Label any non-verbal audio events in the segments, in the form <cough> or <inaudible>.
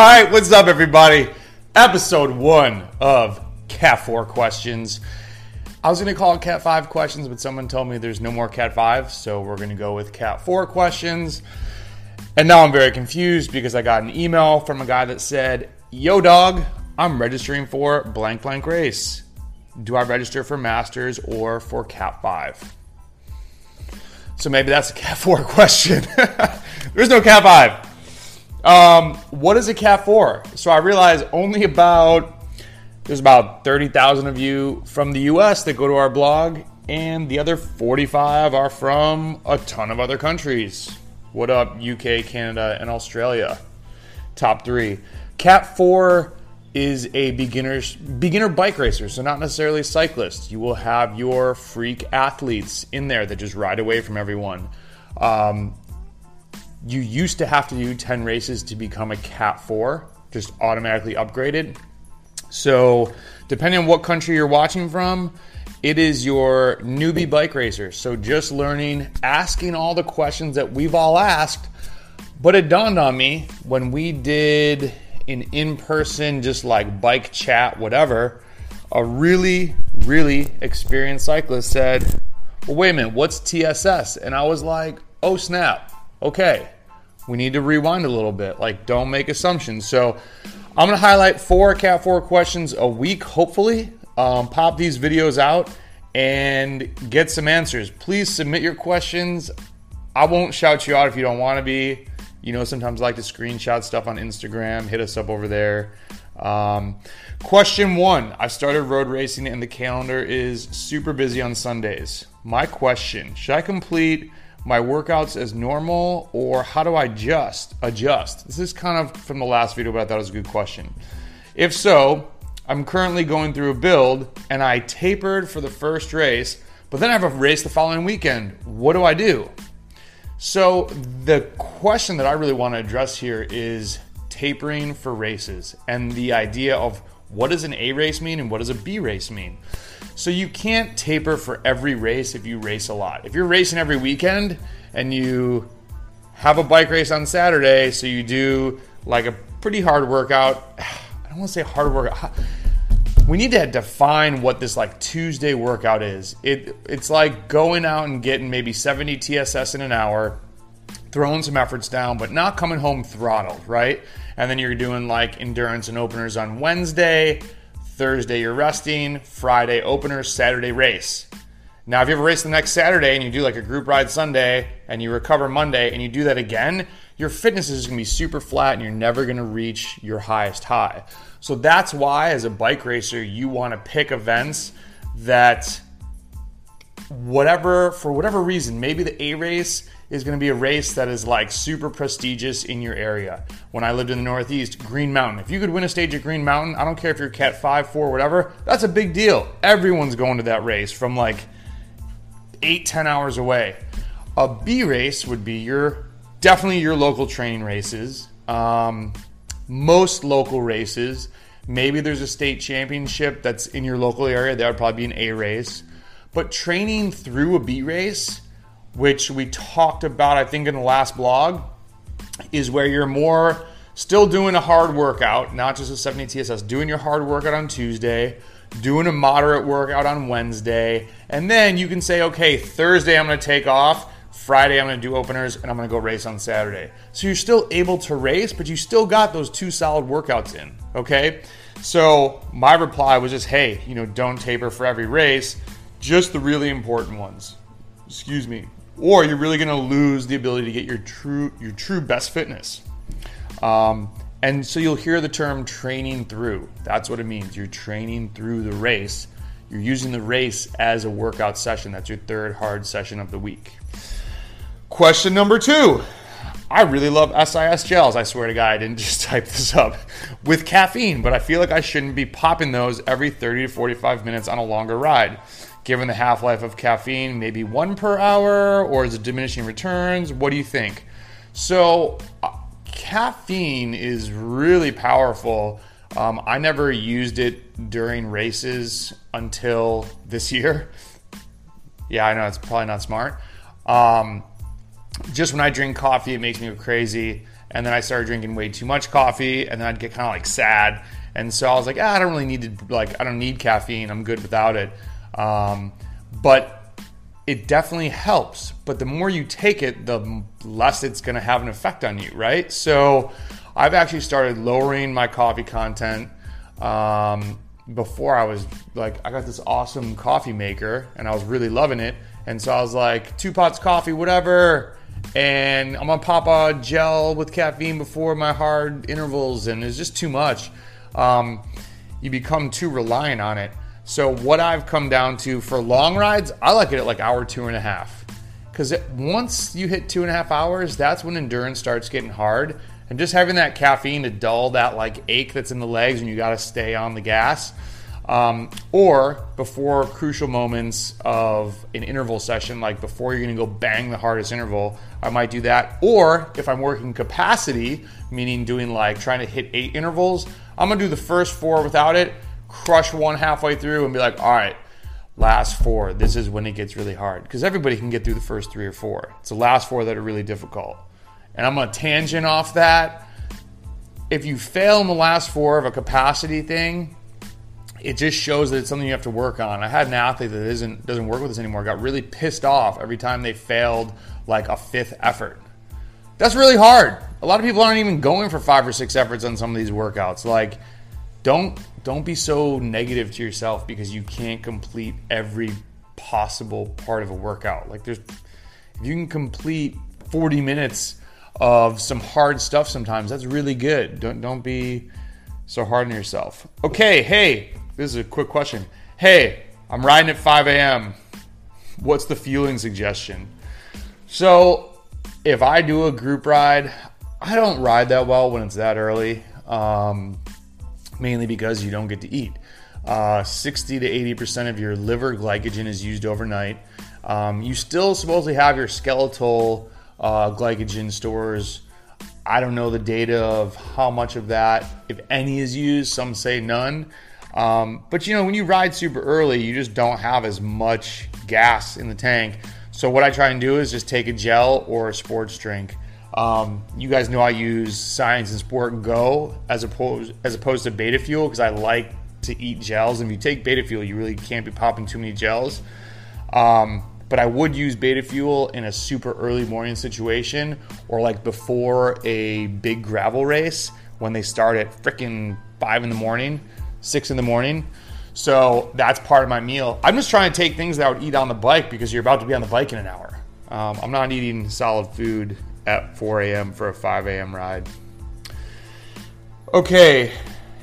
right, what's up, everybody? Episode one of Cat 4 Questions. I was going to call it Cat 5 Questions, but someone told me there's no more Cat 5, so we're going to go with Cat 4 Questions. And now I'm very confused because I got an email from a guy that said, Yo, dog, I'm registering for blank blank race. Do I register for Masters or for Cat 5? So maybe that's a Cat 4 <laughs> question. There's no Cat 5. Um, what is a Cat 4? So I realize only about, there's about 30,000 of you from the US that go to our blog, and the other 45 are from a ton of other countries. What up, UK, Canada, and Australia? Top three. Cat 4 is a beginner's beginner bike racer, so not necessarily cyclists. You will have your freak athletes in there that just ride away from everyone. Um, you used to have to do 10 races to become a Cat 4, just automatically upgraded. So, depending on what country you're watching from, it is your newbie bike racer. So, just learning, asking all the questions that we've all asked. But it dawned on me when we did an in person, just like bike chat, whatever, a really, really experienced cyclist said, Well, wait a minute, what's TSS? And I was like, Oh, snap. Okay, we need to rewind a little bit. Like, don't make assumptions. So, I'm going to highlight four Cat 4 questions a week, hopefully. Um, pop these videos out and get some answers. Please submit your questions. I won't shout you out if you don't want to be. You know, sometimes I like to screenshot stuff on Instagram. Hit us up over there. Um, question one I started road racing and the calendar is super busy on Sundays. My question Should I complete my workouts as normal or how do I just adjust? This is kind of from the last video, but I thought it was a good question. If so, I'm currently going through a build and I tapered for the first race, but then I have a race the following weekend. What do I do? So, the question that I really want to address here is tapering for races and the idea of what does an A race mean and what does a B race mean? So you can't taper for every race if you race a lot. If you're racing every weekend and you have a bike race on Saturday, so you do like a pretty hard workout. <sighs> I don't want to say hard workout. <sighs> We need to define what this like Tuesday workout is. It it's like going out and getting maybe 70 TSS in an hour, throwing some efforts down, but not coming home throttled, right? And then you're doing like endurance and openers on Wednesday, Thursday you're resting, Friday opener, Saturday race. Now, if you have a race the next Saturday and you do like a group ride Sunday and you recover Monday and you do that again, your fitness is to be super flat and you're never to reach your highest high. So that's why, as a bike racer, you want to pick events that, whatever, for whatever reason, maybe the A race is going to be a race that is like super prestigious in your area. When I lived in the Northeast, Green Mountain. If you could win a stage at Green Mountain, I don't care if you're Cat 5, 4, whatever, that's a big deal. Everyone's going to that race from like eight, 10 hours away. A B race would be your definitely your local training races. Um, most local races. Maybe there's a state championship that's in your local area. That would probably be an A race. But training through a B race which we talked about, I think, in the last blog, is where you're more still doing a hard workout, not just a 70 TSS, doing your hard workout on Tuesday, doing a moderate workout on Wednesday, and then you can say, okay, Thursday I'm to take off. Friday, I'm going to do openers and I'm going to go race on Saturday. So you're still able to race, but you still got those two solid workouts in. Okay. So my reply was just, hey, you know, don't taper for every race, just the really important ones. Excuse me or you're really going to lose the ability to get your true your true best fitness. Um, and so you'll hear the term training through. That's what it means. You're training through the race. You're using the race as a workout session. That's your third hard session of the week. Question number two. I really love SIS gels. I swear to God, I didn't <laughs> just type this up with caffeine, but I feel like I shouldn't be popping those every 30 to 45 minutes on a longer ride given the half life of caffeine, maybe one per hour, or is it diminishing returns? What do you think? So, uh, caffeine is really powerful. Um, I never used it during races until this year. <laughs> Yeah, I know it's probably not smart. Um, just when I drink coffee, it makes me go crazy. and then I started drinking way too much coffee, and then I'd get kind of like sad. And so I was like, ah, I don't really need to like I don't need caffeine. I'm good without it. Um, but it definitely helps. But the more you take it, the less it's going to have an effect on you, right? So I've actually started lowering my coffee content. Um, before I was like, I got this awesome coffee maker and I was really loving it. And so I was like, two pots coffee, whatever. And I'm gonna pop a gel with caffeine before my hard intervals, and it's just too much. Um, you become too reliant on it. So what I've come down to for long rides, I like it at like hour two and a half. Because once you hit two and a half hours, that's when endurance starts getting hard. And just having that caffeine to dull that like ache that's in the legs and you got to stay on the gas. Um, or before crucial moments of an interval session, like before you're going to go bang the hardest interval, I might do that. Or if I'm working capacity, meaning doing like trying to hit eight intervals, I'm going to do the first four without it crush one halfway through and be like, all right, last four, this is when it gets really hard. Because everybody can get through the first three or four. It's the last four that are really difficult. And I'm going to tangent off that. If you fail in the last four of a capacity thing, it just shows that it's something you have to work on. I had an athlete that isn't doesn't work with us anymore. Got really pissed off every time they failed like a fifth effort. That's really hard. A lot of people aren't even going for five or six efforts on some of these workouts. Like, don't don't be so negative to yourself because you can't complete every possible part of a workout. Like there's if you can complete 40 minutes of some hard stuff sometimes, that's really good. Don't don't be so hard on yourself. Okay, hey, this is a quick question. Hey, I'm riding at 5 a.m. What's the fueling suggestion? So if I do a group ride, I don't ride that well when it's that early. Um, mainly because you don't get to eat. Uh, 60 to 80% of your liver glycogen is used overnight. Um, you still supposedly have your skeletal uh, glycogen stores. I don't know the data of how much of that, if any, is used. Some say none. Um, but you know, when you ride super early, you just don't have as much gas in the tank. So what I try and do is just take a gel or a sports drink. Um, you guys know I use Science in Sport Go as opposed as opposed to Beta Fuel because I like to eat gels. And if you take Beta Fuel, you really can't be popping too many gels. Um, but I would use Beta Fuel in a super early morning situation or like before a big gravel race when they start at freaking five in the morning, six in the morning. So that's part of my meal. I'm just trying to take things that I would eat on the bike because you're about to be on the bike in an hour. Um, I'm not eating solid food at 4 a.m. for a 5 a.m. ride. Okay,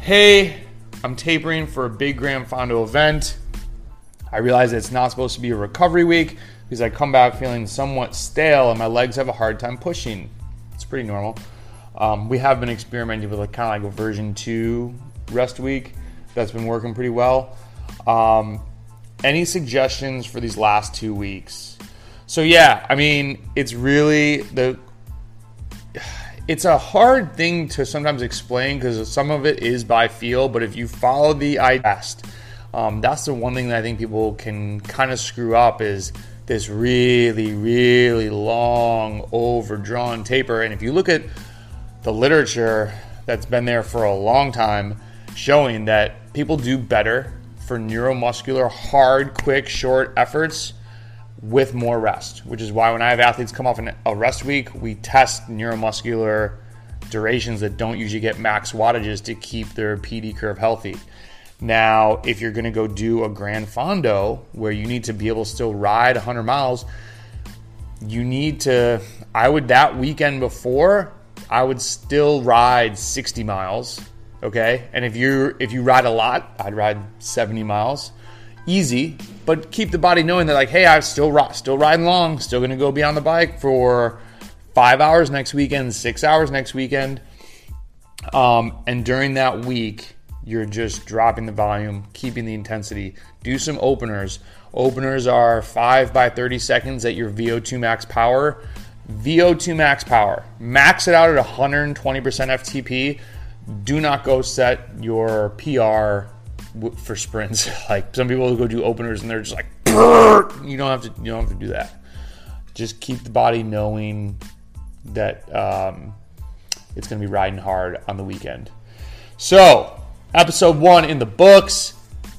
hey, I'm tapering for a big Gran Fondo event. I realize it's not supposed to be a recovery week because I come back feeling somewhat stale and my legs have a hard time pushing. It's pretty normal. Um, we have been experimenting with a kind of like a version two rest week that's been working pretty well. Um, any suggestions for these last two weeks? So yeah, I mean, it's really the it's a hard thing to sometimes explain because some of it is by feel, but if you follow the eye test, um, that's the one thing that I think people can kind of screw up is this really, really long, overdrawn taper. And if you look at the literature that's been there for a long time, showing that people do better for neuromuscular, hard, quick, short efforts with more rest, which is why when I have athletes come off a rest week, we test neuromuscular durations that don't usually get max wattages to keep their PD curve healthy. Now, if you're going to go do a Gran Fondo where you need to be able to still ride 100 miles, you need to, I would that weekend before, I would still ride 60 miles. Okay. And if you if you ride a lot, I'd ride 70 miles easy, but keep the body knowing that like, hey, I'm still still riding long, still gonna go be on the bike for five hours next weekend, six hours next weekend, um, and during that week, you're just dropping the volume, keeping the intensity. Do some openers. Openers are five by 30 seconds at your VO2 max power. VO2 max power. Max it out at 120% FTP. Do not go set your PR for sprints. <laughs> Like some people go do openers and they're just like, you don't have to, you don't have to do that. Just keep the body knowing that um, it's going to be riding hard on the weekend. So, episode one in the books.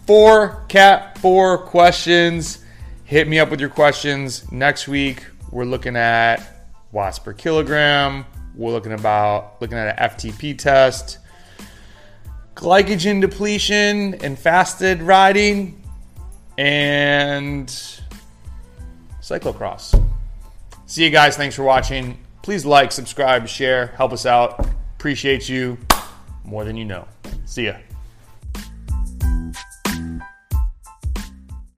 Four cat four questions. Hit me up with your questions. Next week, we're looking at watts per kilogram. We're looking about looking at an FTP test, glycogen depletion and fasted riding, and cyclocross. See you guys. Thanks for watching. Please like, subscribe, share, help us out. Appreciate you more than you know. See ya.